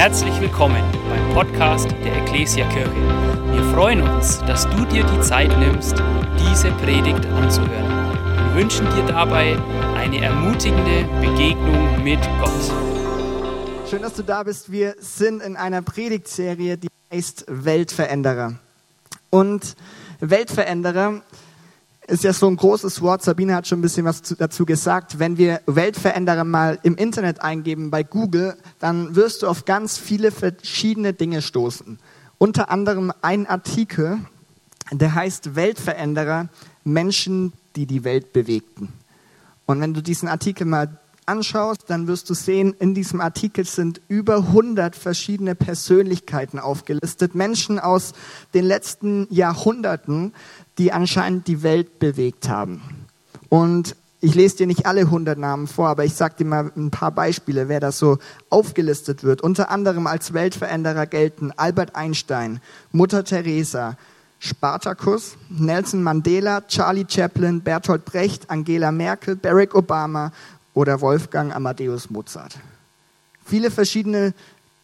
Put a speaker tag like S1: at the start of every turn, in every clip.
S1: Herzlich willkommen beim Podcast der Ecclesia Kirche. Wir freuen uns, dass du dir die Zeit nimmst, diese Predigt anzuhören. Wir wünschen dir dabei eine ermutigende Begegnung mit Gott.
S2: Schön, dass du da bist. Wir sind in einer Predigtserie, die heißt Weltveränderer. Und Weltveränderer ist ja so ein großes Wort. Sabine hat schon ein bisschen was dazu gesagt. Wenn wir Weltveränderer mal im Internet eingeben bei Google, dann wirst du auf ganz viele verschiedene Dinge stoßen. Unter anderem ein Artikel, der heißt Weltveränderer, Menschen, die die Welt bewegten. Und wenn du diesen Artikel mal anschaust, dann wirst du sehen, in diesem Artikel sind über 100 verschiedene Persönlichkeiten aufgelistet. Menschen aus den letzten Jahrhunderten, die anscheinend die Welt bewegt haben. Und ich lese dir nicht alle 100 Namen vor, aber ich sage dir mal ein paar Beispiele, wer das so aufgelistet wird. Unter anderem als Weltveränderer gelten Albert Einstein, Mutter Teresa, Spartacus, Nelson Mandela, Charlie Chaplin, Bertolt Brecht, Angela Merkel, Barack Obama oder Wolfgang Amadeus Mozart. Viele verschiedene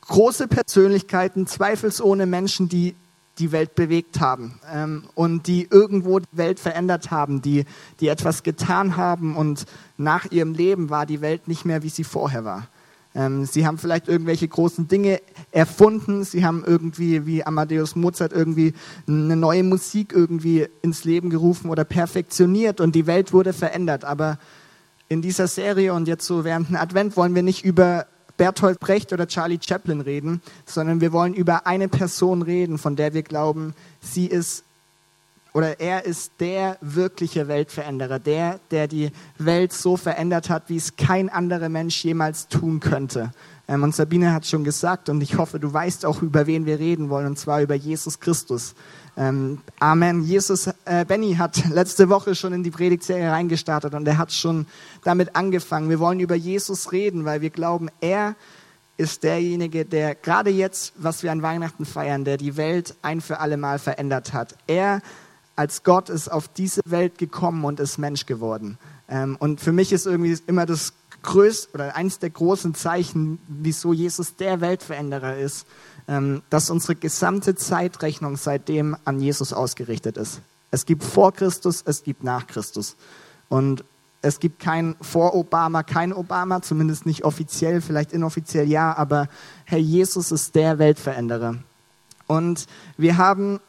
S2: große Persönlichkeiten, zweifelsohne Menschen, die die Welt bewegt haben ähm, und die irgendwo die Welt verändert haben, die, die etwas getan haben und nach ihrem Leben war die Welt nicht mehr, wie sie vorher war. Ähm, sie haben vielleicht irgendwelche großen Dinge erfunden, sie haben irgendwie, wie Amadeus Mozart, irgendwie eine neue Musik irgendwie ins Leben gerufen oder perfektioniert und die Welt wurde verändert. Aber in dieser Serie und jetzt so während dem Advent wollen wir nicht über Bertolt Brecht oder Charlie Chaplin reden, sondern wir wollen über eine Person reden, von der wir glauben, sie ist oder er ist der wirkliche Weltveränderer, der, der die Welt so verändert hat, wie es kein anderer Mensch jemals tun könnte. Ähm, und Sabine hat schon gesagt, und ich hoffe, du weißt auch, über wen wir reden wollen, und zwar über Jesus Christus. Ähm, Amen. Jesus, äh, Benny hat letzte Woche schon in die Predigtserie reingestartet und er hat schon damit angefangen. Wir wollen über Jesus reden, weil wir glauben, er ist derjenige, der gerade jetzt, was wir an Weihnachten feiern, der die Welt ein für alle Mal verändert hat. Er als Gott ist auf diese Welt gekommen und ist Mensch geworden. Ähm, und für mich ist irgendwie immer das größte oder eines der großen Zeichen, wieso Jesus der Weltveränderer ist, dass unsere gesamte Zeitrechnung seitdem an Jesus ausgerichtet ist. Es gibt vor Christus, es gibt nach Christus. Und es gibt kein vor Obama, kein Obama, zumindest nicht offiziell, vielleicht inoffiziell ja, aber Herr Jesus ist der Weltveränderer. Und wir haben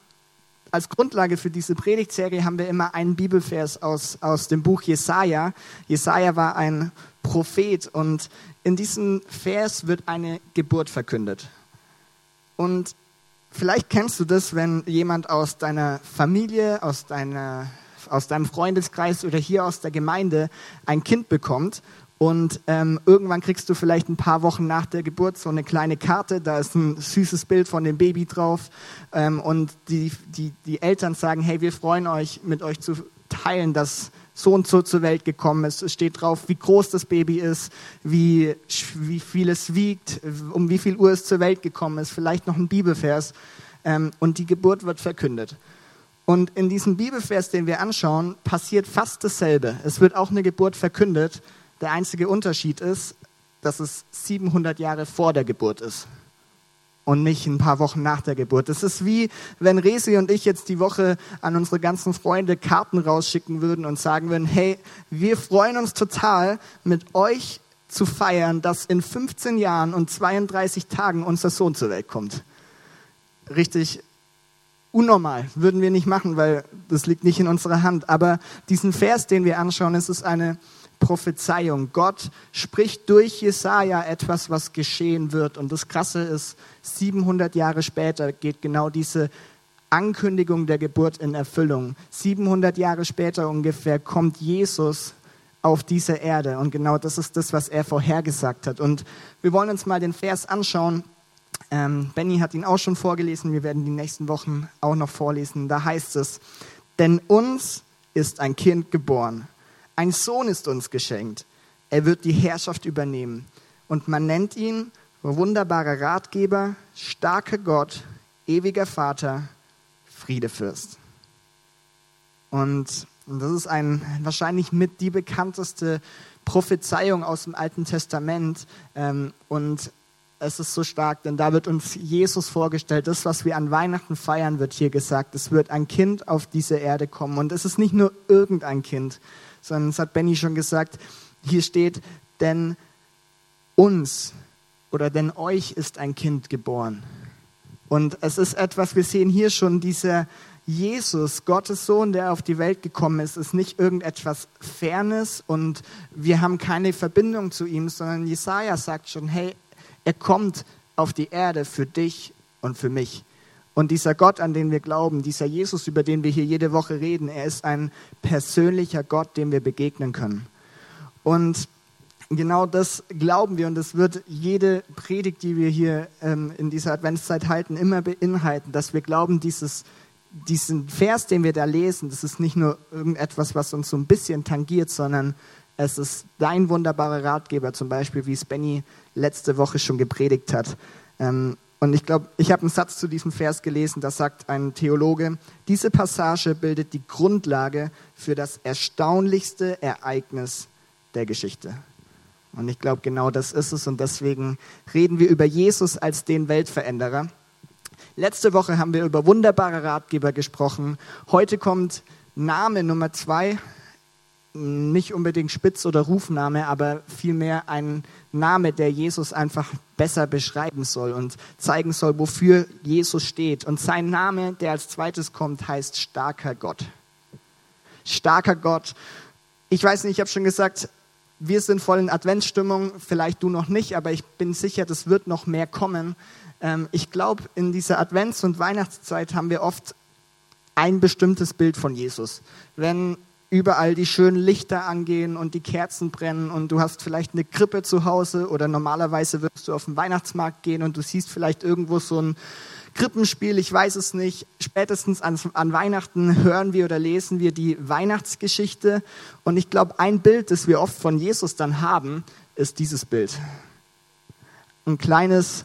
S2: als Grundlage für diese Predigtserie haben wir immer einen Bibelvers aus, aus dem Buch Jesaja. Jesaja war ein Prophet und in diesem Vers wird eine Geburt verkündet. Und vielleicht kennst du das, wenn jemand aus deiner Familie, aus, deiner, aus deinem Freundeskreis oder hier aus der Gemeinde ein Kind bekommt und ähm, irgendwann kriegst du vielleicht ein paar Wochen nach der Geburt so eine kleine Karte, da ist ein süßes Bild von dem Baby drauf ähm, und die, die, die Eltern sagen, hey, wir freuen euch, mit euch zu teilen, dass so und so zur Welt gekommen ist. Es steht drauf, wie groß das Baby ist, wie, wie viel es wiegt, um wie viel Uhr es zur Welt gekommen ist, vielleicht noch ein Bibelvers. Ähm, und die Geburt wird verkündet. Und in diesem Bibelvers, den wir anschauen, passiert fast dasselbe. Es wird auch eine Geburt verkündet. Der einzige Unterschied ist, dass es 700 Jahre vor der Geburt ist und nicht ein paar Wochen nach der Geburt. Es ist wie, wenn Resi und ich jetzt die Woche an unsere ganzen Freunde Karten rausschicken würden und sagen würden, hey, wir freuen uns total, mit euch zu feiern, dass in 15 Jahren und 32 Tagen unser Sohn zur Welt kommt. Richtig unnormal, würden wir nicht machen, weil das liegt nicht in unserer Hand. Aber diesen Vers, den wir anschauen, es ist eine Prophezeiung. Gott spricht durch Jesaja etwas, was geschehen wird. Und das Krasse ist, 700 Jahre später geht genau diese Ankündigung der Geburt in Erfüllung. 700 Jahre später ungefähr kommt Jesus auf diese Erde. Und genau das ist das, was er vorhergesagt hat. Und wir wollen uns mal den Vers anschauen. Ähm, Benny hat ihn auch schon vorgelesen. Wir werden die nächsten Wochen auch noch vorlesen. Da heißt es, denn uns ist ein Kind geboren ein Sohn ist uns geschenkt. Er wird die Herrschaft übernehmen. Und man nennt ihn wunderbarer Ratgeber, starker Gott, ewiger Vater, Friedefürst. Und das ist ein, wahrscheinlich mit die bekannteste Prophezeiung aus dem Alten Testament. Ähm, und es ist so stark, denn da wird uns Jesus vorgestellt. Das, was wir an Weihnachten feiern, wird hier gesagt. Es wird ein Kind auf diese Erde kommen. Und es ist nicht nur irgendein Kind, sondern es hat Benny schon gesagt, hier steht, denn uns oder denn euch ist ein Kind geboren. Und es ist etwas, wir sehen hier schon dieser Jesus, Gottes Sohn, der auf die Welt gekommen ist, ist nicht irgendetwas Fernes und wir haben keine Verbindung zu ihm, sondern Jesaja sagt schon, hey, er kommt auf die Erde für dich und für mich. Und dieser Gott, an den wir glauben, dieser Jesus, über den wir hier jede Woche reden, er ist ein persönlicher Gott, dem wir begegnen können. Und genau das glauben wir und das wird jede Predigt, die wir hier ähm, in dieser Adventszeit halten, immer beinhalten, dass wir glauben, dieses diesen Vers, den wir da lesen, das ist nicht nur irgendetwas, was uns so ein bisschen tangiert, sondern es ist dein wunderbarer Ratgeber, zum Beispiel, wie es Benny letzte Woche schon gepredigt hat. Ähm, und ich glaube, ich habe einen Satz zu diesem Vers gelesen, da sagt ein Theologe, diese Passage bildet die Grundlage für das erstaunlichste Ereignis der Geschichte. Und ich glaube, genau das ist es. Und deswegen reden wir über Jesus als den Weltveränderer. Letzte Woche haben wir über wunderbare Ratgeber gesprochen. Heute kommt Name Nummer zwei. Nicht unbedingt Spitz- oder Rufname, aber vielmehr ein Name, der Jesus einfach besser beschreiben soll und zeigen soll, wofür Jesus steht. Und sein Name, der als zweites kommt, heißt starker Gott. Starker Gott. Ich weiß nicht, ich habe schon gesagt, wir sind voll in Adventsstimmung, vielleicht du noch nicht, aber ich bin sicher, das wird noch mehr kommen. Ähm, ich glaube, in dieser Advents- und Weihnachtszeit haben wir oft ein bestimmtes Bild von Jesus. Wenn überall die schönen Lichter angehen und die Kerzen brennen und du hast vielleicht eine Krippe zu Hause oder normalerweise wirst du auf den Weihnachtsmarkt gehen und du siehst vielleicht irgendwo so ein Krippenspiel, ich weiß es nicht. Spätestens an, an Weihnachten hören wir oder lesen wir die Weihnachtsgeschichte und ich glaube, ein Bild, das wir oft von Jesus dann haben, ist dieses Bild. Ein kleines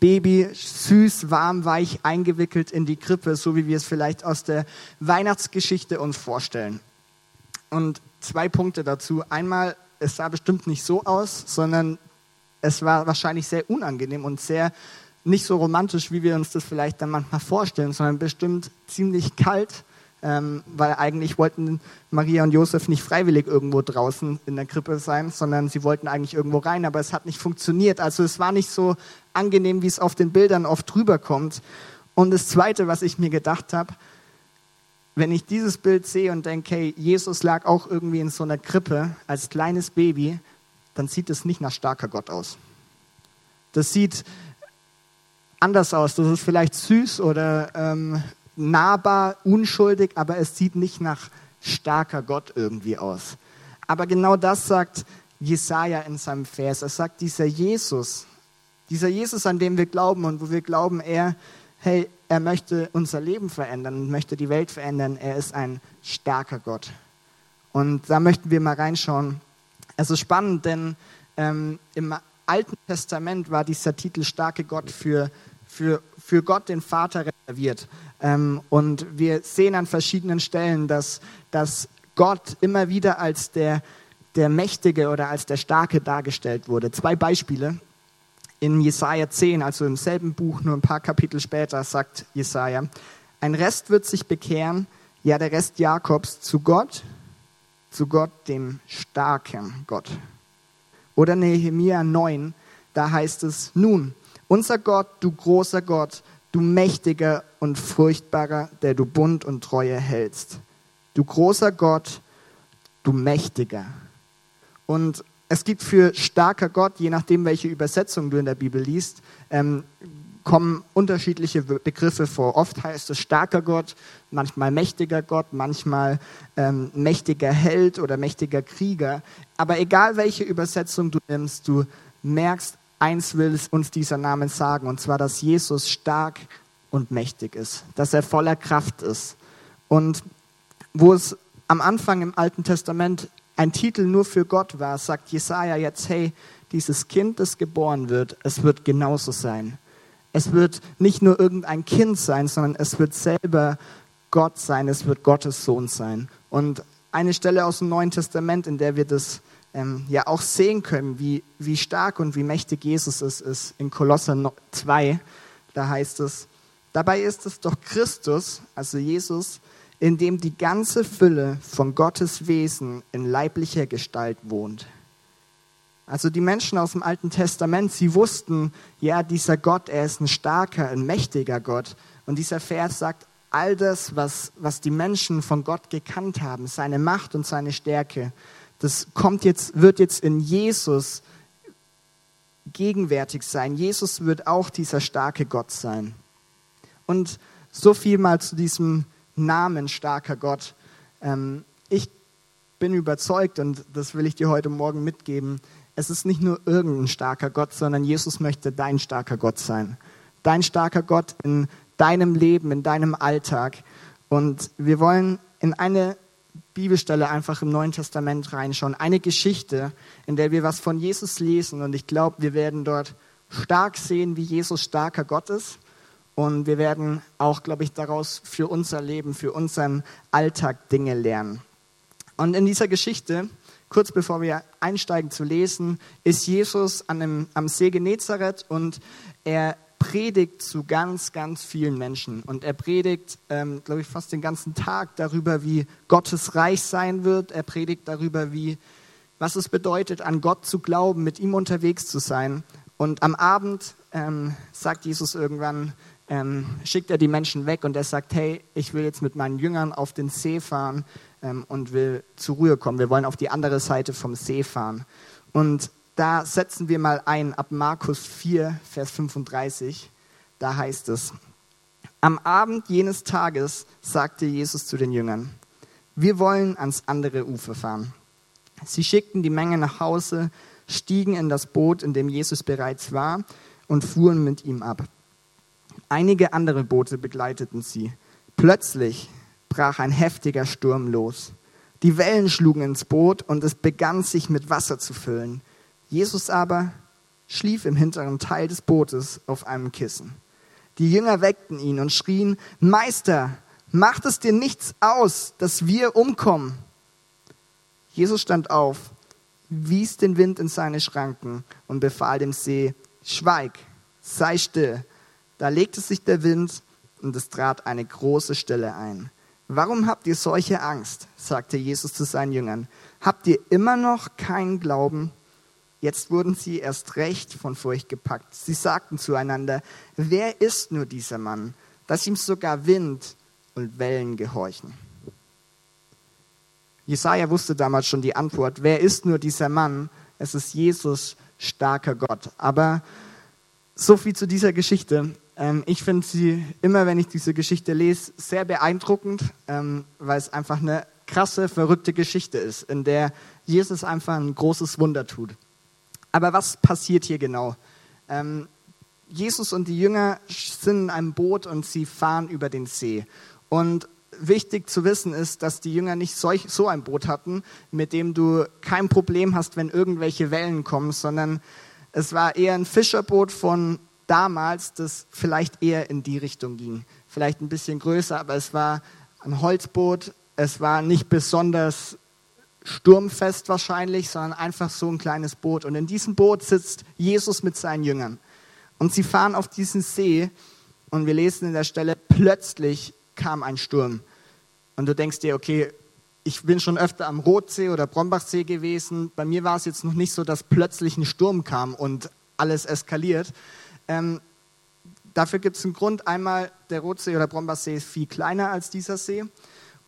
S2: Baby süß, warm, weich eingewickelt in die Krippe, so wie wir es vielleicht aus der Weihnachtsgeschichte uns vorstellen. Und zwei Punkte dazu. Einmal, es sah bestimmt nicht so aus, sondern es war wahrscheinlich sehr unangenehm und sehr nicht so romantisch, wie wir uns das vielleicht dann manchmal vorstellen, sondern bestimmt ziemlich kalt ähm, weil eigentlich wollten Maria und Josef nicht freiwillig irgendwo draußen in der Krippe sein, sondern sie wollten eigentlich irgendwo rein, aber es hat nicht funktioniert. Also es war nicht so angenehm, wie es auf den Bildern oft rüberkommt. Und das Zweite, was ich mir gedacht habe, wenn ich dieses Bild sehe und denke, hey, Jesus lag auch irgendwie in so einer Krippe als kleines Baby, dann sieht es nicht nach starker Gott aus. Das sieht anders aus. Das ist vielleicht süß oder ähm, nahbar, unschuldig, aber es sieht nicht nach starker Gott irgendwie aus. Aber genau das sagt Jesaja in seinem Vers. Er sagt, dieser Jesus, dieser Jesus, an dem wir glauben und wo wir glauben, er, hey, er möchte unser Leben verändern und möchte die Welt verändern. Er ist ein starker Gott. Und da möchten wir mal reinschauen. Es ist spannend, denn ähm, im Alten Testament war dieser Titel starke Gott für, für, für Gott, den Vater, reserviert. Ähm, und wir sehen an verschiedenen Stellen, dass, dass Gott immer wieder als der, der Mächtige oder als der Starke dargestellt wurde. Zwei Beispiele. In Jesaja 10, also im selben Buch, nur ein paar Kapitel später, sagt Jesaja: Ein Rest wird sich bekehren, ja, der Rest Jakobs, zu Gott, zu Gott, dem starken Gott. Oder Nehemia 9, da heißt es: Nun, unser Gott, du großer Gott, du mächtiger und furchtbarer, der du Bund und Treue hältst. Du großer Gott, du mächtiger. Und es gibt für starker Gott, je nachdem, welche Übersetzung du in der Bibel liest, ähm, kommen unterschiedliche Begriffe vor. Oft heißt es starker Gott, manchmal mächtiger Gott, manchmal ähm, mächtiger Held oder mächtiger Krieger. Aber egal welche Übersetzung du nimmst, du merkst, eins will uns dieser Name sagen, und zwar, dass Jesus stark und mächtig ist, dass er voller Kraft ist. Und wo es am Anfang im Alten Testament ein Titel nur für Gott war, sagt Jesaja jetzt, hey, dieses Kind, das geboren wird, es wird genauso sein. Es wird nicht nur irgendein Kind sein, sondern es wird selber Gott sein, es wird Gottes Sohn sein. Und eine Stelle aus dem Neuen Testament, in der wir das ähm, ja auch sehen können, wie, wie stark und wie mächtig Jesus ist, ist in Kolosser 2. Da heißt es, dabei ist es doch Christus, also Jesus, in dem die ganze Fülle von Gottes Wesen in leiblicher Gestalt wohnt. Also die Menschen aus dem Alten Testament, sie wussten, ja, dieser Gott, er ist ein starker, ein mächtiger Gott. Und dieser Vers sagt, all das, was, was die Menschen von Gott gekannt haben, seine Macht und seine Stärke, das kommt jetzt, wird jetzt in Jesus gegenwärtig sein. Jesus wird auch dieser starke Gott sein. Und so viel mal zu diesem Namen starker Gott. Ähm, ich bin überzeugt und das will ich dir heute Morgen mitgeben. Es ist nicht nur irgendein starker Gott, sondern Jesus möchte dein starker Gott sein. Dein starker Gott in deinem Leben, in deinem Alltag. Und wir wollen in eine Bibelstelle einfach im Neuen Testament reinschauen. Eine Geschichte, in der wir was von Jesus lesen. Und ich glaube, wir werden dort stark sehen, wie Jesus starker Gott ist. Und wir werden auch, glaube ich, daraus für unser Leben, für unseren Alltag Dinge lernen. Und in dieser Geschichte, kurz bevor wir einsteigen zu lesen, ist Jesus an einem, am See Genezareth und er predigt zu ganz, ganz vielen Menschen. Und er predigt, ähm, glaube ich, fast den ganzen Tag darüber, wie Gottes Reich sein wird. Er predigt darüber, wie, was es bedeutet, an Gott zu glauben, mit ihm unterwegs zu sein. Und am Abend ähm, sagt Jesus irgendwann, ähm, schickt er die Menschen weg und er sagt, hey, ich will jetzt mit meinen Jüngern auf den See fahren ähm, und will zur Ruhe kommen. Wir wollen auf die andere Seite vom See fahren. Und da setzen wir mal ein ab Markus 4, Vers 35. Da heißt es, am Abend jenes Tages sagte Jesus zu den Jüngern, wir wollen ans andere Ufer fahren. Sie schickten die Menge nach Hause, stiegen in das Boot, in dem Jesus bereits war, und fuhren mit ihm ab. Einige andere Boote begleiteten sie. Plötzlich brach ein heftiger Sturm los. Die Wellen schlugen ins Boot und es begann sich mit Wasser zu füllen. Jesus aber schlief im hinteren Teil des Bootes auf einem Kissen. Die Jünger weckten ihn und schrien, Meister, macht es dir nichts aus, dass wir umkommen? Jesus stand auf, wies den Wind in seine Schranken und befahl dem See, Schweig, sei still. Da legte sich der Wind und es trat eine große Stille ein. Warum habt ihr solche Angst? sagte Jesus zu seinen Jüngern. Habt ihr immer noch keinen Glauben? Jetzt wurden sie erst recht von Furcht gepackt. Sie sagten zueinander, wer ist nur dieser Mann, dass ihm sogar Wind und Wellen gehorchen? Jesaja wusste damals schon die Antwort. Wer ist nur dieser Mann? Es ist Jesus, starker Gott. Aber so viel zu dieser Geschichte. Ähm, ich finde sie immer, wenn ich diese Geschichte lese, sehr beeindruckend, ähm, weil es einfach eine krasse, verrückte Geschichte ist, in der Jesus einfach ein großes Wunder tut. Aber was passiert hier genau? Ähm, Jesus und die Jünger sind in einem Boot und sie fahren über den See. Und wichtig zu wissen ist, dass die Jünger nicht solch, so ein Boot hatten, mit dem du kein Problem hast, wenn irgendwelche Wellen kommen, sondern es war eher ein Fischerboot von damals, das vielleicht eher in die Richtung ging. Vielleicht ein bisschen größer, aber es war ein Holzboot. Es war nicht besonders sturmfest wahrscheinlich, sondern einfach so ein kleines Boot. Und in diesem Boot sitzt Jesus mit seinen Jüngern. Und sie fahren auf diesen See und wir lesen in der Stelle, plötzlich kam ein Sturm. Und du denkst dir, okay, ich bin schon öfter am Rotsee oder Brombachsee gewesen. Bei mir war es jetzt noch nicht so, dass plötzlich ein Sturm kam und alles eskaliert. Ähm, dafür gibt es einen Grund. Einmal, der Rotsee oder Brombachsee ist viel kleiner als dieser See.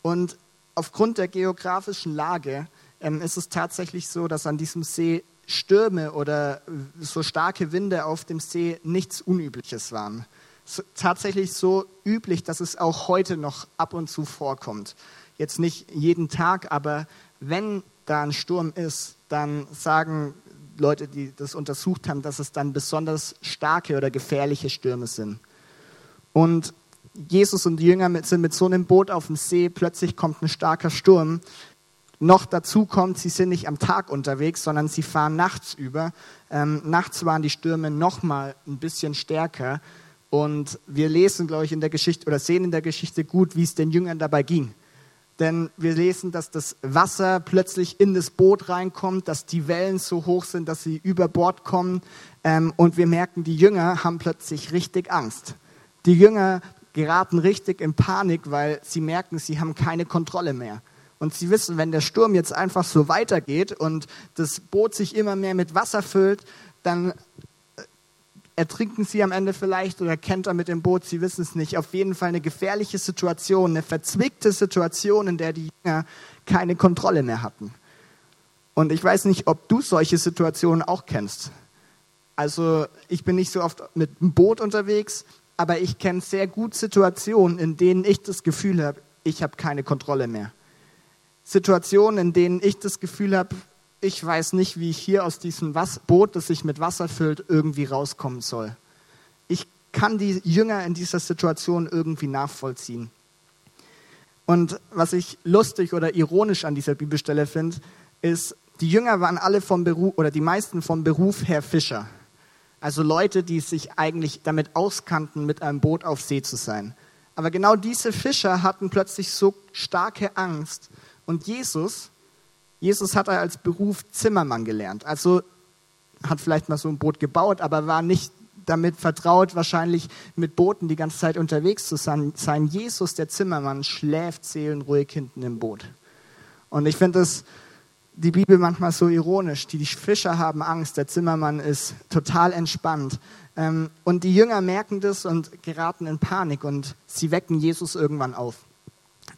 S2: Und aufgrund der geografischen Lage ähm, ist es tatsächlich so, dass an diesem See Stürme oder so starke Winde auf dem See nichts Unübliches waren. So, tatsächlich so üblich, dass es auch heute noch ab und zu vorkommt. Jetzt nicht jeden Tag, aber wenn da ein Sturm ist, dann sagen Leute, die das untersucht haben, dass es dann besonders starke oder gefährliche Stürme sind. Und Jesus und die Jünger sind mit so einem Boot auf dem See, plötzlich kommt ein starker Sturm. Noch dazu kommt, sie sind nicht am Tag unterwegs, sondern sie fahren nachts über. Ähm, nachts waren die Stürme noch mal ein bisschen stärker. Und wir lesen, glaube ich, in der Geschichte oder sehen in der Geschichte gut, wie es den Jüngern dabei ging. Denn wir lesen, dass das Wasser plötzlich in das Boot reinkommt, dass die Wellen so hoch sind, dass sie über Bord kommen. Ähm, und wir merken, die Jünger haben plötzlich richtig Angst. Die Jünger geraten richtig in Panik, weil sie merken, sie haben keine Kontrolle mehr. Und sie wissen, wenn der Sturm jetzt einfach so weitergeht und das Boot sich immer mehr mit Wasser füllt, dann ertrinken sie am Ende vielleicht oder kennt er mit dem Boot, sie wissen es nicht. Auf jeden Fall eine gefährliche Situation, eine verzwickte Situation, in der die Jünger keine Kontrolle mehr hatten. Und ich weiß nicht, ob du solche Situationen auch kennst. Also ich bin nicht so oft mit dem Boot unterwegs, aber ich kenne sehr gut Situationen, in denen ich das Gefühl habe, ich habe keine Kontrolle mehr. Situationen, in denen ich das Gefühl habe, ich weiß nicht, wie ich hier aus diesem Boot, das sich mit Wasser füllt, irgendwie rauskommen soll. Ich kann die Jünger in dieser Situation irgendwie nachvollziehen. Und was ich lustig oder ironisch an dieser Bibelstelle finde, ist, die Jünger waren alle vom Beruf oder die meisten vom Beruf her Fischer. Also Leute, die sich eigentlich damit auskannten, mit einem Boot auf See zu sein. Aber genau diese Fischer hatten plötzlich so starke Angst. Und Jesus, Jesus hat als Beruf Zimmermann gelernt. Also hat vielleicht mal so ein Boot gebaut, aber war nicht damit vertraut, wahrscheinlich mit Booten die ganze Zeit unterwegs zu sein. Jesus, der Zimmermann, schläft seelenruhig hinten im Boot. Und ich finde das die Bibel manchmal so ironisch. Die Fischer haben Angst, der Zimmermann ist total entspannt. Ähm, und die Jünger merken das und geraten in Panik und sie wecken Jesus irgendwann auf.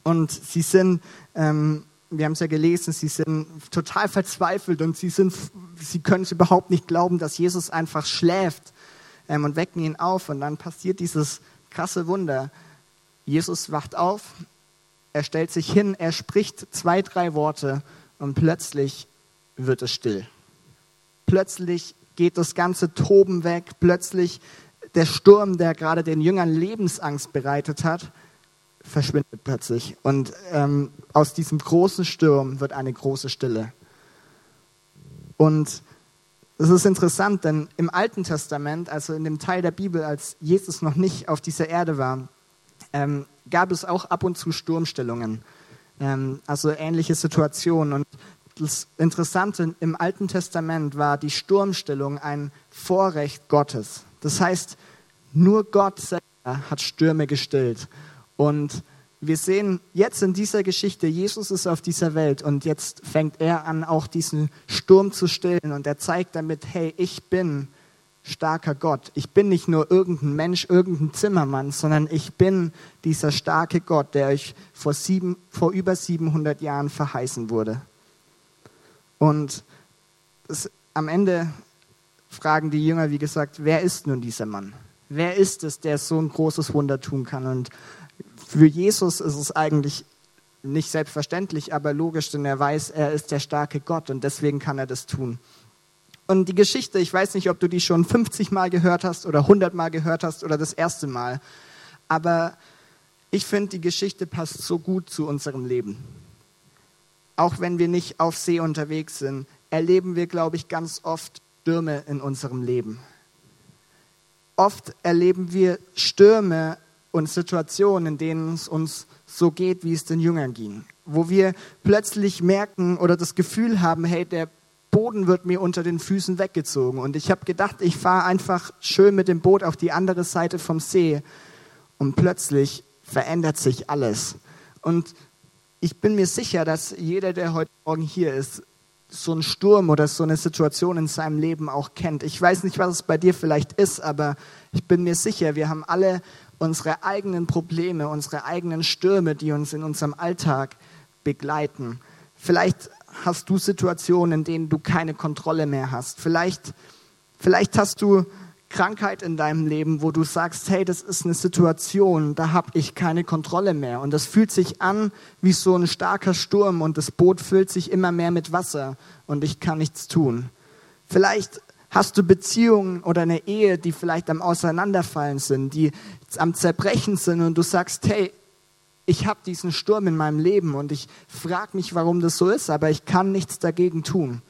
S2: Und sie sind ähm, wir haben es ja gelesen, sie sind total verzweifelt und sie, sie können es überhaupt nicht glauben, dass Jesus einfach schläft ähm, und wecken ihn auf. Und dann passiert dieses krasse Wunder. Jesus wacht auf, er stellt sich hin, er spricht zwei, drei Worte und plötzlich wird es still. Plötzlich geht das ganze Toben weg, plötzlich der Sturm, der gerade den Jüngern Lebensangst bereitet hat, verschwindet plötzlich. Und ähm, aus diesem großen Sturm wird eine große Stille. Und das ist interessant, denn im Alten Testament, also in dem Teil der Bibel, als Jesus noch nicht auf dieser Erde war, ähm, gab es auch ab und zu Sturmstellungen, ähm, also ähnliche Situationen. Und das Interessante im Alten Testament war die Sturmstellung ein Vorrecht Gottes. Das heißt, nur Gott selber hat Stürme gestillt. Und wir sehen jetzt in dieser Geschichte, Jesus ist auf dieser Welt und jetzt fängt er an, auch diesen Sturm zu stillen und er zeigt damit, hey, ich bin starker Gott. Ich bin nicht nur irgendein Mensch, irgendein Zimmermann, sondern ich bin dieser starke Gott, der euch vor, sieben, vor über 700 Jahren verheißen wurde. Und das, am Ende fragen die Jünger, wie gesagt, wer ist nun dieser Mann? Wer ist es, der so ein großes Wunder tun kann? Und für Jesus ist es eigentlich nicht selbstverständlich, aber logisch, denn er weiß, er ist der starke Gott und deswegen kann er das tun. Und die Geschichte, ich weiß nicht, ob du die schon 50 Mal gehört hast oder 100 Mal gehört hast oder das erste Mal, aber ich finde, die Geschichte passt so gut zu unserem Leben. Auch wenn wir nicht auf See unterwegs sind, erleben wir, glaube ich, ganz oft Stürme in unserem Leben. Oft erleben wir Stürme und Situationen, in denen es uns so geht, wie es den Jüngern ging. Wo wir plötzlich merken oder das Gefühl haben, hey, der Boden wird mir unter den Füßen weggezogen. Und ich habe gedacht, ich fahre einfach schön mit dem Boot auf die andere Seite vom See. Und plötzlich verändert sich alles. Und ich bin mir sicher, dass jeder, der heute Morgen hier ist, so einen Sturm oder so eine Situation in seinem Leben auch kennt. Ich weiß nicht, was es bei dir vielleicht ist, aber ich bin mir sicher, wir haben alle unsere eigenen Probleme, unsere eigenen Stürme, die uns in unserem Alltag begleiten. Vielleicht hast du Situationen, in denen du keine Kontrolle mehr hast. Vielleicht, vielleicht hast du Krankheit in deinem Leben, wo du sagst, hey, das ist eine Situation, da habe ich keine Kontrolle mehr. Und das fühlt sich an wie so ein starker Sturm und das Boot füllt sich immer mehr mit Wasser und ich kann nichts tun. Vielleicht Hast du Beziehungen oder eine Ehe, die vielleicht am Auseinanderfallen sind, die am Zerbrechen sind und du sagst, hey, ich habe diesen Sturm in meinem Leben und ich frage mich, warum das so ist, aber ich kann nichts dagegen tun.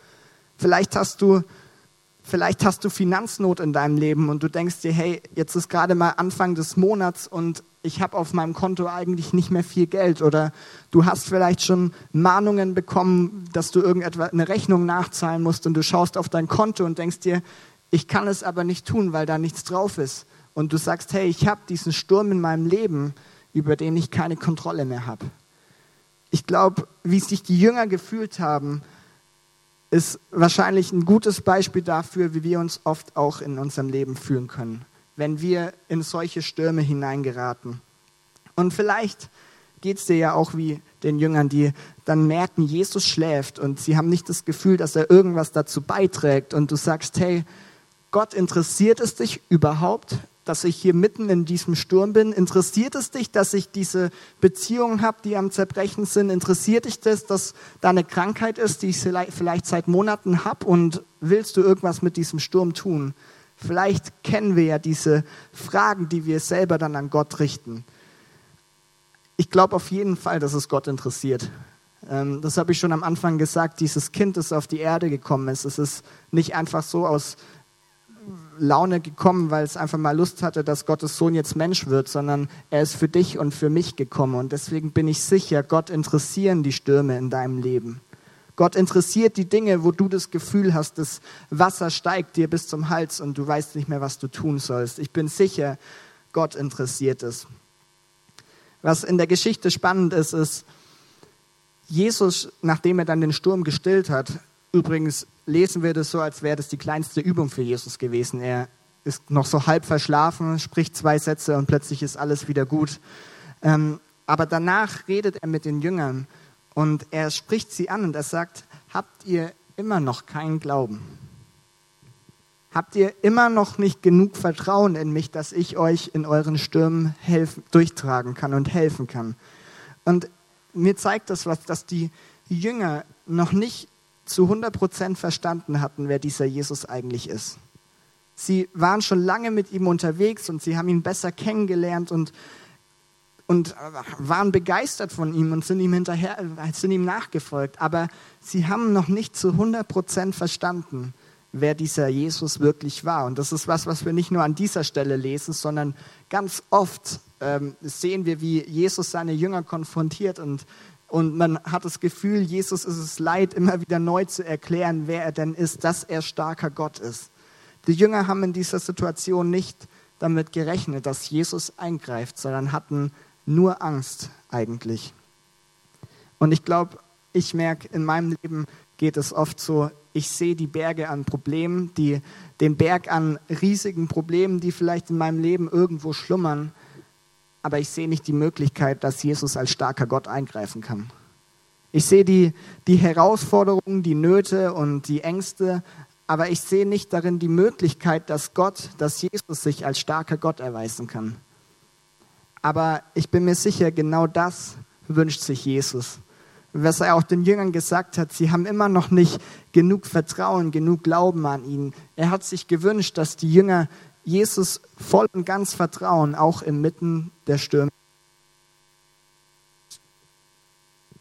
S2: Vielleicht hast du vielleicht hast du Finanznot in deinem Leben und du denkst dir, hey, jetzt ist gerade mal Anfang des Monats und ich habe auf meinem Konto eigentlich nicht mehr viel Geld oder du hast vielleicht schon Mahnungen bekommen, dass du irgendetwas eine Rechnung nachzahlen musst und du schaust auf dein Konto und denkst dir, ich kann es aber nicht tun, weil da nichts drauf ist. Und du sagst, hey, ich habe diesen Sturm in meinem Leben, über den ich keine Kontrolle mehr habe. Ich glaube, wie sich die Jünger gefühlt haben, ist wahrscheinlich ein gutes Beispiel dafür, wie wir uns oft auch in unserem Leben fühlen können, wenn wir in solche Stürme hineingeraten. Und vielleicht geht es dir ja auch wie den Jüngern, die dann merken, Jesus schläft und sie haben nicht das Gefühl, dass er irgendwas dazu beiträgt und du sagst, hey, Gott interessiert es dich überhaupt, dass ich hier mitten in diesem Sturm bin? Interessiert es dich, dass ich diese Beziehungen habe, die am Zerbrechen sind? Interessiert dich das, dass da eine Krankheit ist, die ich vielleicht seit Monaten habe? Und willst du irgendwas mit diesem Sturm tun? Vielleicht kennen wir ja diese Fragen, die wir selber dann an Gott richten. Ich glaube auf jeden Fall, dass es Gott interessiert. Ähm, das habe ich schon am Anfang gesagt. Dieses Kind, das auf die Erde gekommen ist, es ist nicht einfach so aus Laune gekommen, weil es einfach mal Lust hatte, dass Gottes Sohn jetzt Mensch wird, sondern er ist für dich und für mich gekommen. Und deswegen bin ich sicher, Gott interessieren die Stürme in deinem Leben. Gott interessiert die Dinge, wo du das Gefühl hast, das Wasser steigt dir bis zum Hals und du weißt nicht mehr, was du tun sollst. Ich bin sicher, Gott interessiert es. Was in der Geschichte spannend ist, ist, Jesus, nachdem er dann den Sturm gestillt hat, übrigens lesen wir das so, als wäre das die kleinste Übung für Jesus gewesen. Er ist noch so halb verschlafen, spricht zwei Sätze und plötzlich ist alles wieder gut. Ähm, aber danach redet er mit den Jüngern und er spricht sie an und er sagt, habt ihr immer noch keinen Glauben? Habt ihr immer noch nicht genug Vertrauen in mich, dass ich euch in euren Stürmen helfen, durchtragen kann und helfen kann? Und mir zeigt das was, dass die Jünger noch nicht zu 100 Prozent verstanden hatten, wer dieser Jesus eigentlich ist. Sie waren schon lange mit ihm unterwegs und sie haben ihn besser kennengelernt und, und waren begeistert von ihm und sind ihm hinterher, sind ihm nachgefolgt. Aber sie haben noch nicht zu 100 Prozent verstanden, wer dieser Jesus wirklich war. Und das ist was, was wir nicht nur an dieser Stelle lesen, sondern ganz oft ähm, sehen wir, wie Jesus seine Jünger konfrontiert und und man hat das Gefühl, Jesus ist es leid, immer wieder neu zu erklären, wer er denn ist, dass er starker Gott ist. Die Jünger haben in dieser Situation nicht damit gerechnet, dass Jesus eingreift, sondern hatten nur Angst eigentlich. Und ich glaube, ich merke, in meinem Leben geht es oft so, ich sehe die Berge an Problemen, die, den Berg an riesigen Problemen, die vielleicht in meinem Leben irgendwo schlummern aber ich sehe nicht die Möglichkeit, dass Jesus als starker Gott eingreifen kann. Ich sehe die, die Herausforderungen, die Nöte und die Ängste, aber ich sehe nicht darin die Möglichkeit, dass Gott, dass Jesus sich als starker Gott erweisen kann. Aber ich bin mir sicher, genau das wünscht sich Jesus. Was er auch den Jüngern gesagt hat, sie haben immer noch nicht genug Vertrauen, genug Glauben an ihn. Er hat sich gewünscht, dass die Jünger Jesus voll und ganz vertrauen, auch inmitten der Stürme.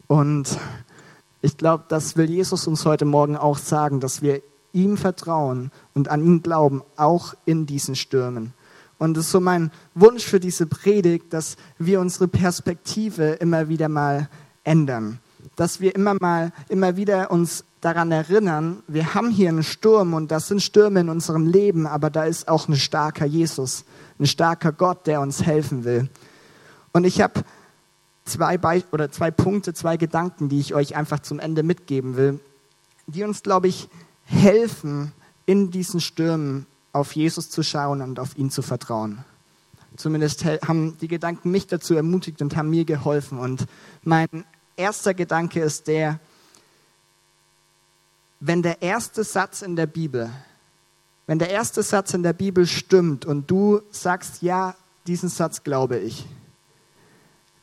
S2: Und ich glaube, das will Jesus uns heute Morgen auch sagen, dass wir ihm vertrauen und an ihn glauben, auch in diesen Stürmen. Und es ist so mein Wunsch für diese Predigt, dass wir unsere Perspektive immer wieder mal ändern. Dass wir immer mal, immer wieder uns daran erinnern, wir haben hier einen Sturm und das sind Stürme in unserem Leben, aber da ist auch ein starker Jesus, ein starker Gott, der uns helfen will. Und ich habe zwei, Be oder zwei Punkte, zwei Gedanken, die ich euch einfach zum Ende mitgeben will, die uns, glaube ich, helfen, in diesen Stürmen auf Jesus zu schauen und auf ihn zu vertrauen. Zumindest haben die Gedanken mich dazu ermutigt und haben mir geholfen. Und mein erster Gedanke ist der, wenn der erste Satz in der Bibel, wenn der erste Satz in der Bibel stimmt und du sagst, ja, diesen Satz glaube ich,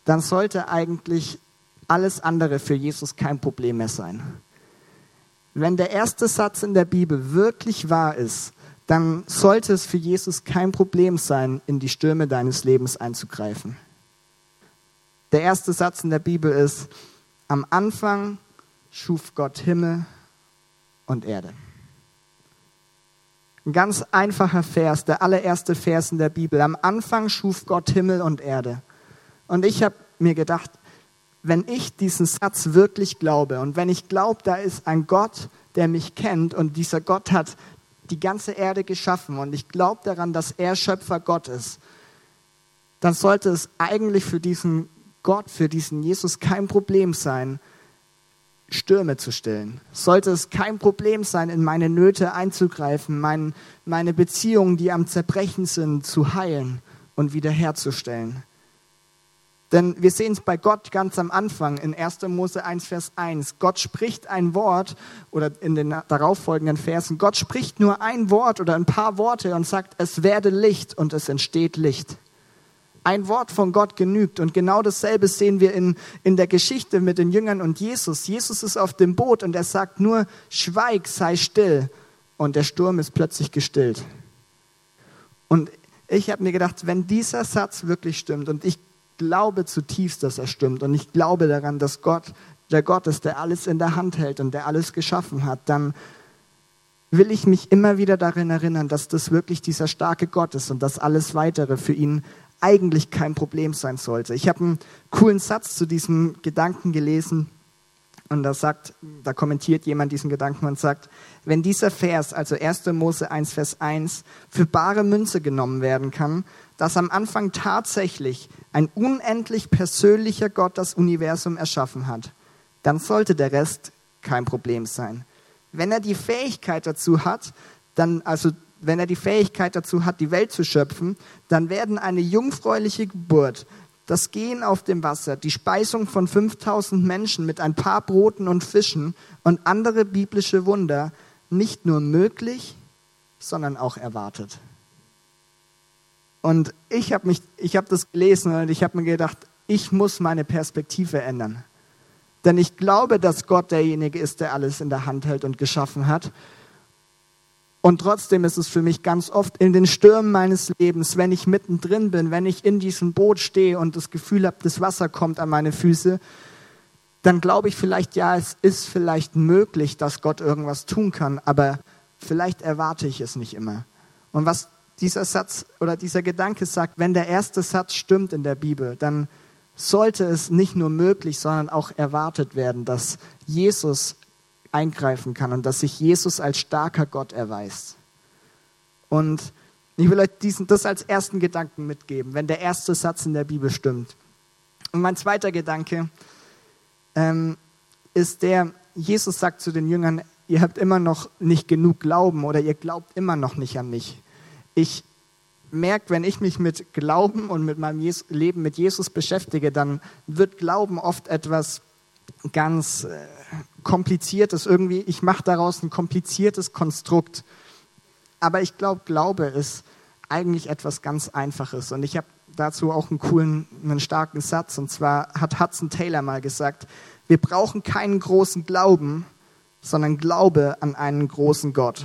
S2: dann sollte eigentlich alles andere für Jesus kein Problem mehr sein. Wenn der erste Satz in der Bibel wirklich wahr ist, dann sollte es für Jesus kein Problem sein, in die Stürme deines Lebens einzugreifen. Der erste Satz in der Bibel ist, am Anfang schuf Gott Himmel und Erde. Ein ganz einfacher Vers, der allererste Vers in der Bibel. Am Anfang schuf Gott Himmel und Erde. Und ich habe mir gedacht, wenn ich diesen Satz wirklich glaube und wenn ich glaube, da ist ein Gott, der mich kennt und dieser Gott hat die ganze Erde geschaffen und ich glaube daran, dass er Schöpfer Gott ist, dann sollte es eigentlich für diesen Gott, für diesen Jesus kein Problem sein, Stürme zu stillen. Sollte es kein Problem sein, in meine Nöte einzugreifen, mein, meine Beziehungen, die am Zerbrechen sind, zu heilen und wiederherzustellen. Denn wir sehen es bei Gott ganz am Anfang in 1. Mose 1, Vers 1. Gott spricht ein Wort oder in den darauffolgenden Versen, Gott spricht nur ein Wort oder ein paar Worte und sagt, es werde Licht und es entsteht Licht. Ein Wort von Gott genügt. Und genau dasselbe sehen wir in, in der Geschichte mit den Jüngern und Jesus. Jesus ist auf dem Boot und er sagt nur, schweig, sei still. Und der Sturm ist plötzlich gestillt. Und ich habe mir gedacht, wenn dieser Satz wirklich stimmt und ich glaube zutiefst, dass er stimmt und ich glaube daran, dass Gott der Gott ist, der alles in der Hand hält und der alles geschaffen hat, dann will ich mich immer wieder daran erinnern, dass das wirklich dieser starke Gott ist und dass alles weitere für ihn eigentlich kein Problem sein sollte. Ich habe einen coolen Satz zu diesem Gedanken gelesen und da sagt, da kommentiert jemand diesen Gedanken und sagt, wenn dieser Vers, also 1. Mose 1, Vers 1, für bare Münze genommen werden kann, dass am Anfang tatsächlich ein unendlich persönlicher Gott das Universum erschaffen hat, dann sollte der Rest kein Problem sein. Wenn er die Fähigkeit dazu hat, dann, also wenn er die Fähigkeit dazu hat, die Welt zu schöpfen, dann werden eine jungfräuliche Geburt, das Gehen auf dem Wasser, die Speisung von 5000 Menschen mit ein paar Broten und Fischen und andere biblische Wunder nicht nur möglich, sondern auch erwartet. Und ich habe mich, ich habe das gelesen und ich habe mir gedacht, ich muss meine Perspektive ändern. Denn ich glaube, dass Gott derjenige ist, der alles in der Hand hält und geschaffen hat. Und trotzdem ist es für mich ganz oft in den Stürmen meines Lebens, wenn ich mittendrin bin, wenn ich in diesem Boot stehe und das Gefühl habe, das Wasser kommt an meine Füße, dann glaube ich vielleicht, ja, es ist vielleicht möglich, dass Gott irgendwas tun kann, aber vielleicht erwarte ich es nicht immer. Und was dieser Satz oder dieser Gedanke sagt, wenn der erste Satz stimmt in der Bibel, dann sollte es nicht nur möglich, sondern auch erwartet werden, dass Jesus eingreifen kann und dass sich Jesus als starker Gott erweist. Und ich will euch diesen, das als ersten Gedanken mitgeben, wenn der erste Satz in der Bibel stimmt. Und mein zweiter Gedanke ähm, ist der, Jesus sagt zu den Jüngern, ihr habt immer noch nicht genug Glauben oder ihr glaubt immer noch nicht an mich. Ich merke, wenn ich mich mit Glauben und mit meinem Leben mit Jesus beschäftige, dann wird Glauben oft etwas ganz äh, kompliziertes irgendwie. Ich mache daraus ein kompliziertes Konstrukt. Aber ich glaube, Glaube ist eigentlich etwas ganz Einfaches. Und ich habe dazu auch einen coolen, einen starken Satz. Und zwar hat Hudson Taylor mal gesagt, wir brauchen keinen großen Glauben, sondern Glaube an einen großen Gott.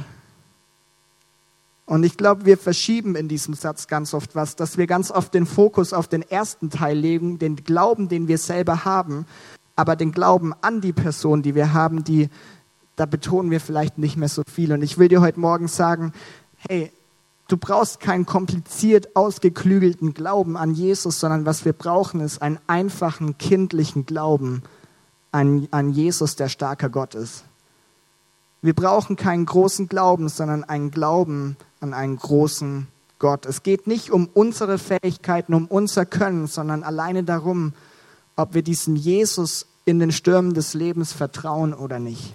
S2: Und ich glaube, wir verschieben in diesem Satz ganz oft was, dass wir ganz oft den Fokus auf den ersten Teil legen, den Glauben, den wir selber haben, aber den Glauben an die Person, die wir haben, die, da betonen wir vielleicht nicht mehr so viel. Und ich will dir heute Morgen sagen, hey, du brauchst keinen kompliziert ausgeklügelten Glauben an Jesus, sondern was wir brauchen, ist einen einfachen, kindlichen Glauben an, an Jesus, der starker Gott ist. Wir brauchen keinen großen Glauben, sondern einen Glauben an einen großen Gott. Es geht nicht um unsere Fähigkeiten, um unser Können, sondern alleine darum, ob wir diesem Jesus in den Stürmen des Lebens vertrauen oder nicht.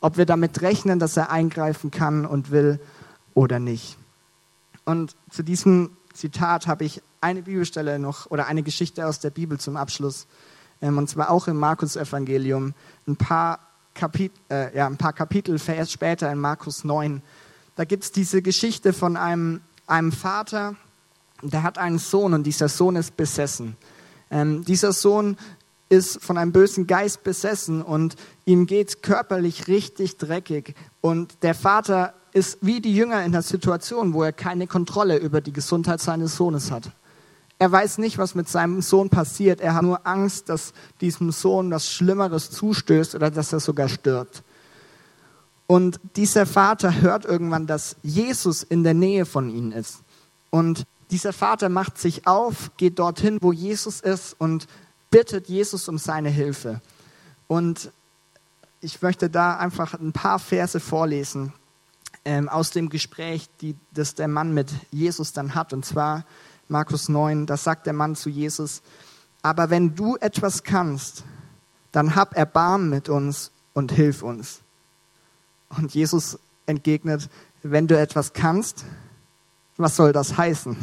S2: Ob wir damit rechnen, dass er eingreifen kann und will oder nicht. Und zu diesem Zitat habe ich eine Bibelstelle noch oder eine Geschichte aus der Bibel zum Abschluss. Ähm, und zwar auch im Markus-Evangelium. Ein paar, Kapit äh, ja, ein paar Kapitel Vers später in Markus 9. Da gibt es diese Geschichte von einem, einem Vater, der hat einen Sohn und dieser Sohn ist besessen. Ähm, dieser Sohn ist von einem bösen Geist besessen und ihm geht körperlich richtig dreckig. Und der Vater ist wie die Jünger in der Situation, wo er keine Kontrolle über die Gesundheit seines Sohnes hat. Er weiß nicht, was mit seinem Sohn passiert. Er hat nur Angst, dass diesem Sohn was Schlimmeres zustößt oder dass er sogar stirbt. Und dieser Vater hört irgendwann, dass Jesus in der Nähe von ihnen ist. Und dieser Vater macht sich auf, geht dorthin, wo Jesus ist und bittet Jesus um seine Hilfe. Und ich möchte da einfach ein paar Verse vorlesen ähm, aus dem Gespräch, die, das der Mann mit Jesus dann hat. Und zwar Markus 9, da sagt der Mann zu Jesus, aber wenn du etwas kannst, dann hab Erbarmen mit uns und hilf uns. Und Jesus entgegnet, wenn du etwas kannst, was soll das heißen?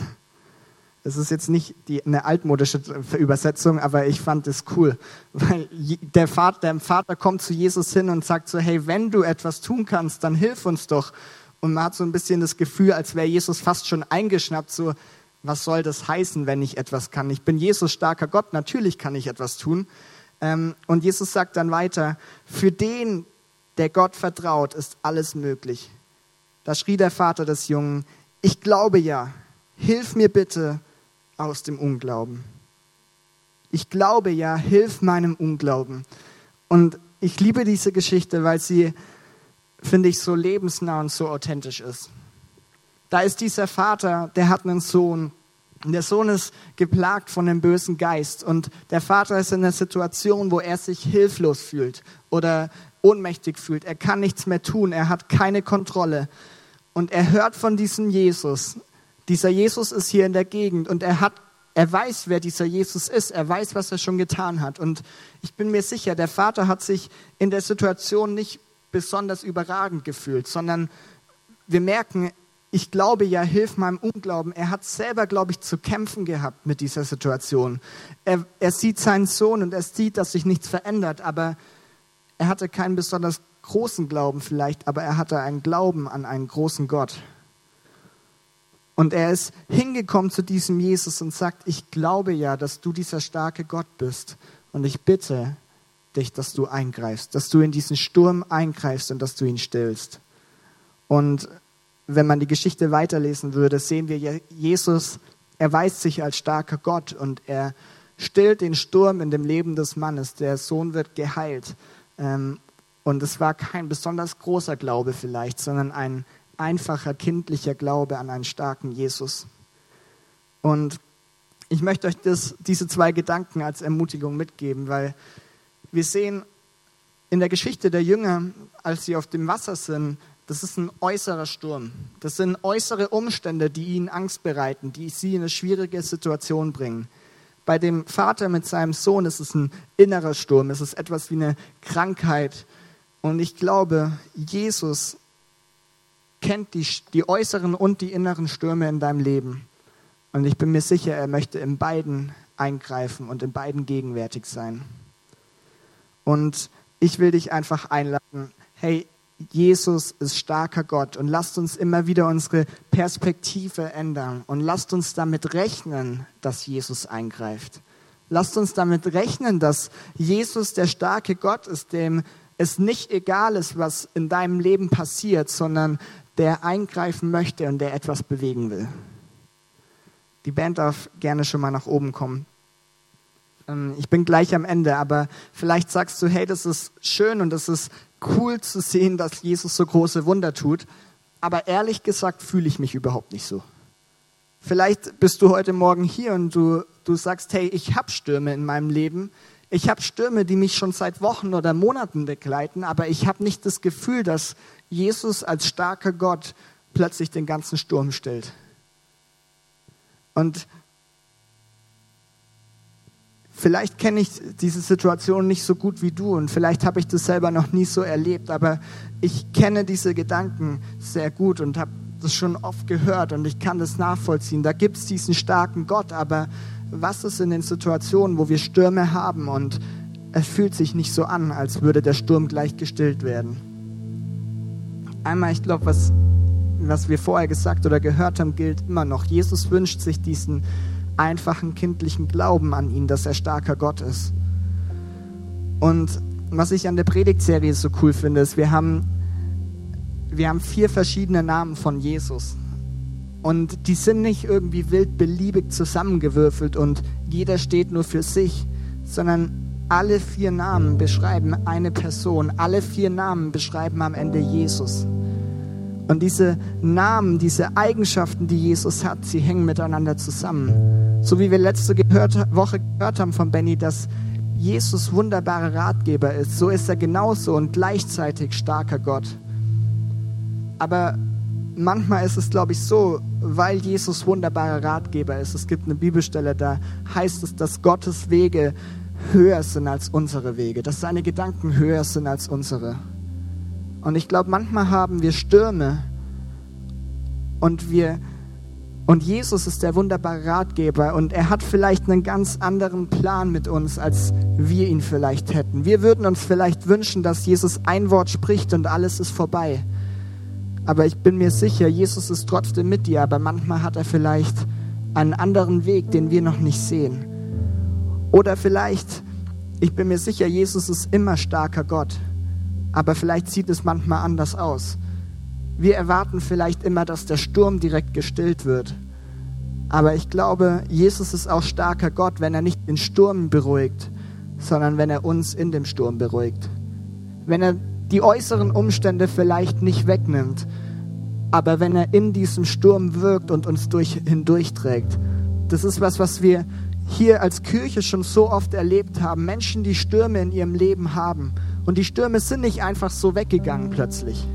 S2: Es ist jetzt nicht die, eine altmodische Übersetzung, aber ich fand es cool, weil der Vater, der Vater kommt zu Jesus hin und sagt so, hey, wenn du etwas tun kannst, dann hilf uns doch. Und man hat so ein bisschen das Gefühl, als wäre Jesus fast schon eingeschnappt, so, was soll das heißen, wenn ich etwas kann? Ich bin Jesus starker Gott, natürlich kann ich etwas tun. Ähm, und Jesus sagt dann weiter, für den, der Gott vertraut, ist alles möglich. Da schrie der Vater des Jungen, ich glaube ja, hilf mir bitte aus dem Unglauben. Ich glaube ja, hilf meinem Unglauben. Und ich liebe diese Geschichte, weil sie, finde ich, so lebensnah und so authentisch ist. Da ist dieser Vater, der hat einen Sohn. Und der Sohn ist geplagt von dem bösen Geist. Und der Vater ist in einer Situation, wo er sich hilflos fühlt oder ohnmächtig fühlt. Er kann nichts mehr tun. Er hat keine Kontrolle. Und er hört von diesem Jesus. Dieser Jesus ist hier in der Gegend und er hat er weiß, wer dieser Jesus ist. Er weiß, was er schon getan hat. Und ich bin mir sicher, der Vater hat sich in der Situation nicht besonders überragend gefühlt, sondern wir merken, ich glaube ja, hilf meinem Unglauben. Er hat selber, glaube ich, zu kämpfen gehabt mit dieser Situation. Er, er sieht seinen Sohn und er sieht, dass sich nichts verändert, aber er hatte keinen besonders großen Glauben vielleicht, aber er hatte einen Glauben an einen großen Gott. Und er ist hingekommen zu diesem Jesus und sagt, ich glaube ja, dass du dieser starke Gott bist. Und ich bitte dich, dass du eingreifst, dass du in diesen Sturm eingreifst und dass du ihn stillst. Und wenn man die Geschichte weiterlesen würde, sehen wir, Jesus erweist sich als starker Gott und er stillt den Sturm in dem Leben des Mannes. Der Sohn wird geheilt. Ähm, und es war kein besonders großer Glaube vielleicht, sondern ein einfacher kindlicher Glaube an einen starken Jesus. Und ich möchte euch das, diese zwei Gedanken als Ermutigung mitgeben, weil wir sehen in der Geschichte der Jünger, als sie auf dem Wasser sind, das ist ein äußerer Sturm. Das sind äußere Umstände, die ihnen Angst bereiten, die sie in eine schwierige Situation bringen. Bei dem Vater mit seinem Sohn ist es ein innerer Sturm, es ist etwas wie eine Krankheit. Und ich glaube, Jesus kennt die, die äußeren und die inneren Stürme in deinem Leben. Und ich bin mir sicher, er möchte in beiden eingreifen und in beiden gegenwärtig sein. Und ich will dich einfach einladen, hey, Jesus ist starker Gott und lasst uns immer wieder unsere Perspektive ändern und lasst uns damit rechnen, dass Jesus eingreift. Lasst uns damit rechnen, dass Jesus der starke Gott ist, dem es nicht egal ist, was in deinem Leben passiert, sondern der eingreifen möchte und der etwas bewegen will. Die Band darf gerne schon mal nach oben kommen. Ähm, ich bin gleich am Ende, aber vielleicht sagst du, hey, das ist schön und das ist cool zu sehen, dass Jesus so große Wunder tut. Aber ehrlich gesagt fühle ich mich überhaupt nicht so. Vielleicht bist du heute Morgen hier und du, du sagst, hey, ich habe Stürme in meinem Leben. Ich habe Stürme, die mich schon seit Wochen oder Monaten begleiten, aber ich habe nicht das Gefühl, dass Jesus als starker Gott plötzlich den ganzen Sturm stellt. Und vielleicht kenne ich diese Situation nicht so gut wie du und vielleicht habe ich das selber noch nie so erlebt, aber ich kenne diese Gedanken sehr gut und habe das schon oft gehört und ich kann das nachvollziehen. Da gibt es diesen starken Gott, aber was ist in den Situationen, wo wir Stürme haben und es fühlt sich nicht so an, als würde der Sturm gleich gestillt werden? Einmal, ich glaube, was, was wir vorher gesagt oder gehört haben, gilt immer noch. Jesus wünscht sich diesen einfachen kindlichen Glauben an ihn, dass er starker Gott ist. Und was ich an der Predigtserie so cool finde, ist, wir haben, wir haben vier verschiedene Namen von Jesus. Und die sind nicht irgendwie wild beliebig zusammengewürfelt und jeder steht nur für sich, sondern alle vier Namen beschreiben eine Person. Alle vier Namen beschreiben am Ende Jesus. Und diese Namen, diese Eigenschaften, die Jesus hat, sie hängen miteinander zusammen. So wie wir letzte gehört, Woche gehört haben von Benny, dass Jesus wunderbarer Ratgeber ist, so ist er genauso und gleichzeitig starker Gott. Aber manchmal ist es, glaube ich, so, weil Jesus wunderbarer Ratgeber ist. Es gibt eine Bibelstelle, da heißt es, dass Gottes Wege höher sind als unsere Wege, dass seine Gedanken höher sind als unsere. Und ich glaube, manchmal haben wir Stürme und wir und Jesus ist der wunderbare Ratgeber und er hat vielleicht einen ganz anderen Plan mit uns, als wir ihn vielleicht hätten. Wir würden uns vielleicht wünschen, dass Jesus ein Wort spricht und alles ist vorbei. Aber ich bin mir sicher, Jesus ist trotzdem mit dir, aber manchmal hat er vielleicht einen anderen Weg, den wir noch nicht sehen. Oder vielleicht, ich bin mir sicher, Jesus ist immer starker Gott aber vielleicht sieht es manchmal anders aus. Wir erwarten vielleicht immer, dass der Sturm direkt gestillt wird. Aber ich glaube, Jesus ist auch starker Gott, wenn er nicht den Sturm beruhigt, sondern wenn er uns in dem Sturm beruhigt. Wenn er die äußeren Umstände vielleicht nicht wegnimmt, aber wenn er in diesem Sturm wirkt und uns durch, hindurchträgt. Das ist was, was wir hier als Kirche schon so oft erlebt haben. Menschen, die Stürme in ihrem Leben haben und die Stürme sind nicht einfach so weggegangen plötzlich.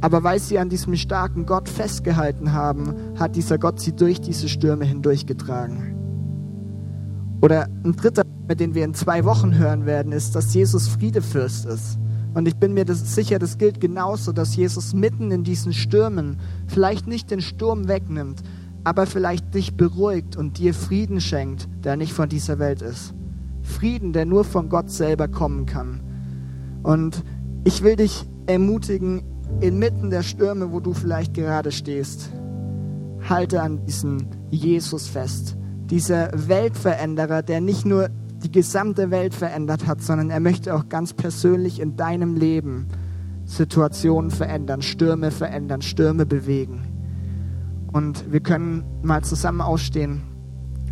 S2: Aber weil sie an diesem starken Gott festgehalten haben, hat dieser Gott sie durch diese Stürme hindurchgetragen. Oder ein dritter, mit dem wir in zwei Wochen hören werden, ist, dass Jesus Friedefürst ist. Und ich bin mir das sicher, das gilt genauso, dass Jesus mitten in diesen Stürmen vielleicht nicht den Sturm wegnimmt, aber vielleicht dich beruhigt und dir Frieden schenkt, der nicht von dieser Welt ist. Frieden, der nur von Gott selber kommen kann. Und ich will dich ermutigen, inmitten der Stürme, wo du vielleicht gerade stehst, halte an diesem Jesus fest. Dieser Weltveränderer, der nicht nur die gesamte Welt verändert hat, sondern er möchte auch ganz persönlich in deinem Leben Situationen verändern, Stürme verändern, Stürme bewegen. Und wir können mal zusammen ausstehen.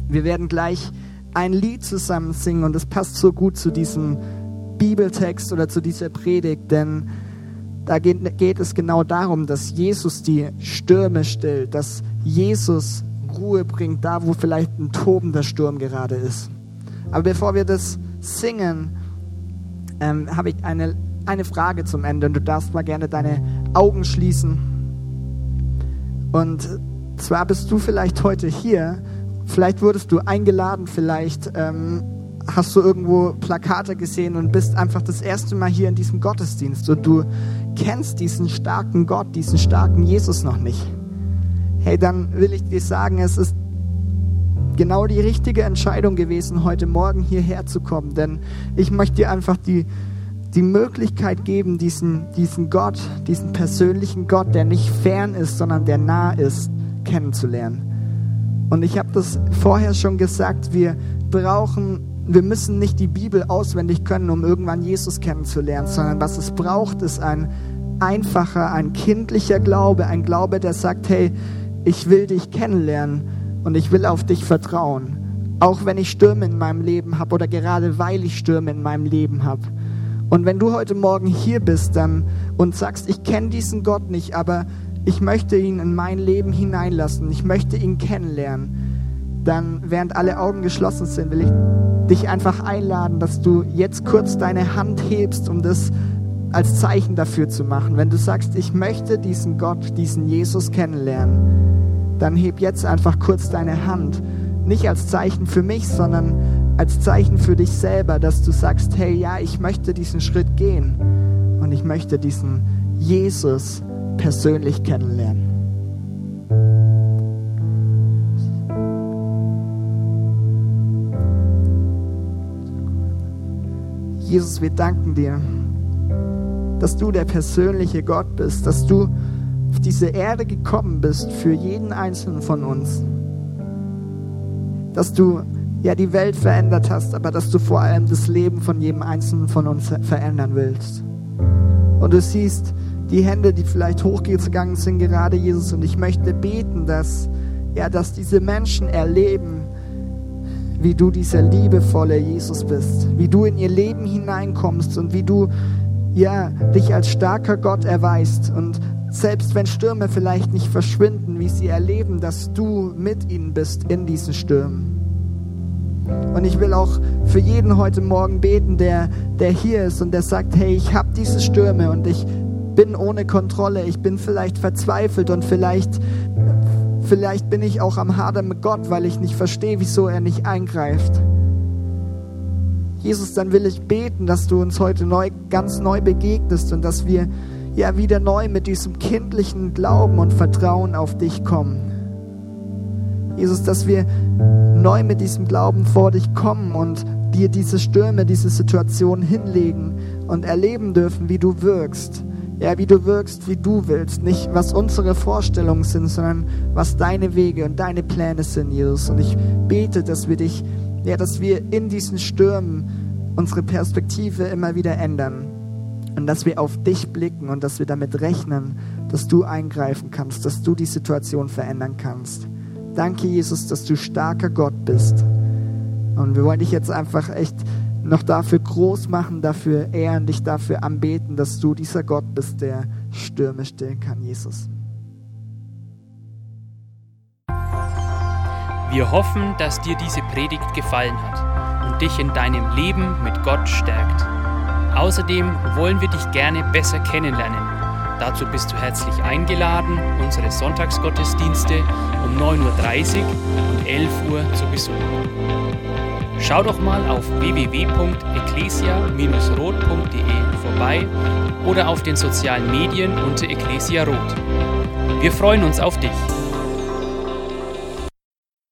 S2: Wir werden gleich ein Lied zusammen singen und es passt so gut zu diesem Bibeltext oder zu dieser Predigt, denn da geht, geht es genau darum, dass Jesus die Stürme stillt, dass Jesus Ruhe bringt, da wo vielleicht ein tobender Sturm gerade ist. Aber bevor wir das singen, ähm, habe ich eine, eine Frage zum Ende und du darfst mal gerne deine Augen schließen. Und zwar bist du vielleicht heute hier, vielleicht wurdest du eingeladen, vielleicht ähm, hast du irgendwo Plakate gesehen und bist einfach das erste Mal hier in diesem Gottesdienst und du kennst diesen starken Gott, diesen starken Jesus noch nicht. Hey, dann will ich dir sagen, es ist genau die richtige Entscheidung gewesen, heute Morgen hierher zu kommen, denn ich möchte dir einfach die, die Möglichkeit geben, diesen, diesen Gott, diesen persönlichen Gott, der nicht fern ist, sondern der nah ist, kennenzulernen. Und ich habe das vorher schon gesagt, wir brauchen wir müssen nicht die Bibel auswendig können, um irgendwann Jesus kennenzulernen, sondern was es braucht, ist ein einfacher, ein kindlicher Glaube, ein Glaube, der sagt, hey, ich will dich kennenlernen und ich will auf dich vertrauen. Auch wenn ich Stürme in meinem Leben habe oder gerade weil ich Stürme in meinem Leben habe. Und wenn du heute Morgen hier bist dann und sagst, ich kenne diesen Gott nicht, aber ich möchte ihn in mein Leben hineinlassen, ich möchte ihn kennenlernen, dann während alle Augen geschlossen sind, will ich dich einfach einladen, dass du jetzt kurz deine Hand hebst, um das als Zeichen dafür zu machen. Wenn du sagst, ich möchte diesen Gott, diesen Jesus kennenlernen, dann heb jetzt einfach kurz deine Hand. Nicht als Zeichen für mich, sondern als Zeichen für dich selber, dass du sagst, hey, ja, ich möchte diesen Schritt gehen und ich möchte diesen Jesus persönlich kennenlernen. Jesus, wir danken dir, dass du der persönliche Gott bist, dass du auf diese Erde gekommen bist für jeden einzelnen von uns. Dass du ja die Welt verändert hast, aber dass du vor allem das Leben von jedem einzelnen von uns verändern willst. Und du siehst die Hände, die vielleicht hochgegangen sind, gerade Jesus. Und ich möchte beten, dass, ja, dass diese Menschen erleben, wie du dieser liebevolle Jesus bist, wie du in ihr Leben hineinkommst und wie du ja, dich als starker Gott erweist und selbst wenn Stürme vielleicht nicht verschwinden, wie sie erleben, dass du mit ihnen bist in diesen Stürmen. Und ich will auch für jeden heute Morgen beten, der, der hier ist und der sagt, hey, ich habe diese Stürme und ich bin ohne Kontrolle, ich bin vielleicht verzweifelt und vielleicht, vielleicht bin ich auch am Hadern mit Gott, weil ich nicht verstehe, wieso er nicht eingreift. Jesus, dann will ich beten, dass du uns heute neu, ganz neu begegnest und dass wir ja wieder neu mit diesem kindlichen Glauben und Vertrauen auf dich kommen. Jesus, dass wir neu mit diesem Glauben vor dich kommen und dir diese Stürme, diese Situation hinlegen und erleben dürfen, wie du wirkst. Ja, wie du wirkst, wie du willst. Nicht, was unsere Vorstellungen sind, sondern was deine Wege und deine Pläne sind, Jesus. Und ich bete, dass wir dich, ja, dass wir in diesen Stürmen unsere Perspektive immer wieder ändern. Und dass wir auf dich blicken und dass wir damit rechnen, dass du eingreifen kannst, dass du die Situation verändern kannst. Danke, Jesus, dass du starker Gott bist. Und wir wollen dich jetzt einfach echt noch dafür groß machen, dafür ehren, dich dafür anbeten, dass du dieser Gott bist, der Stürme stillen kann, Jesus.
S1: Wir hoffen, dass dir diese Predigt gefallen hat und dich in deinem Leben mit Gott stärkt. Außerdem wollen wir dich gerne besser kennenlernen. Dazu bist du herzlich eingeladen, unsere Sonntagsgottesdienste um 9.30 Uhr und 11 Uhr zu besuchen. Schau doch mal auf www.ecclesia-rot.de vorbei oder auf den sozialen Medien unter Ecclesia Rot. Wir freuen uns auf dich.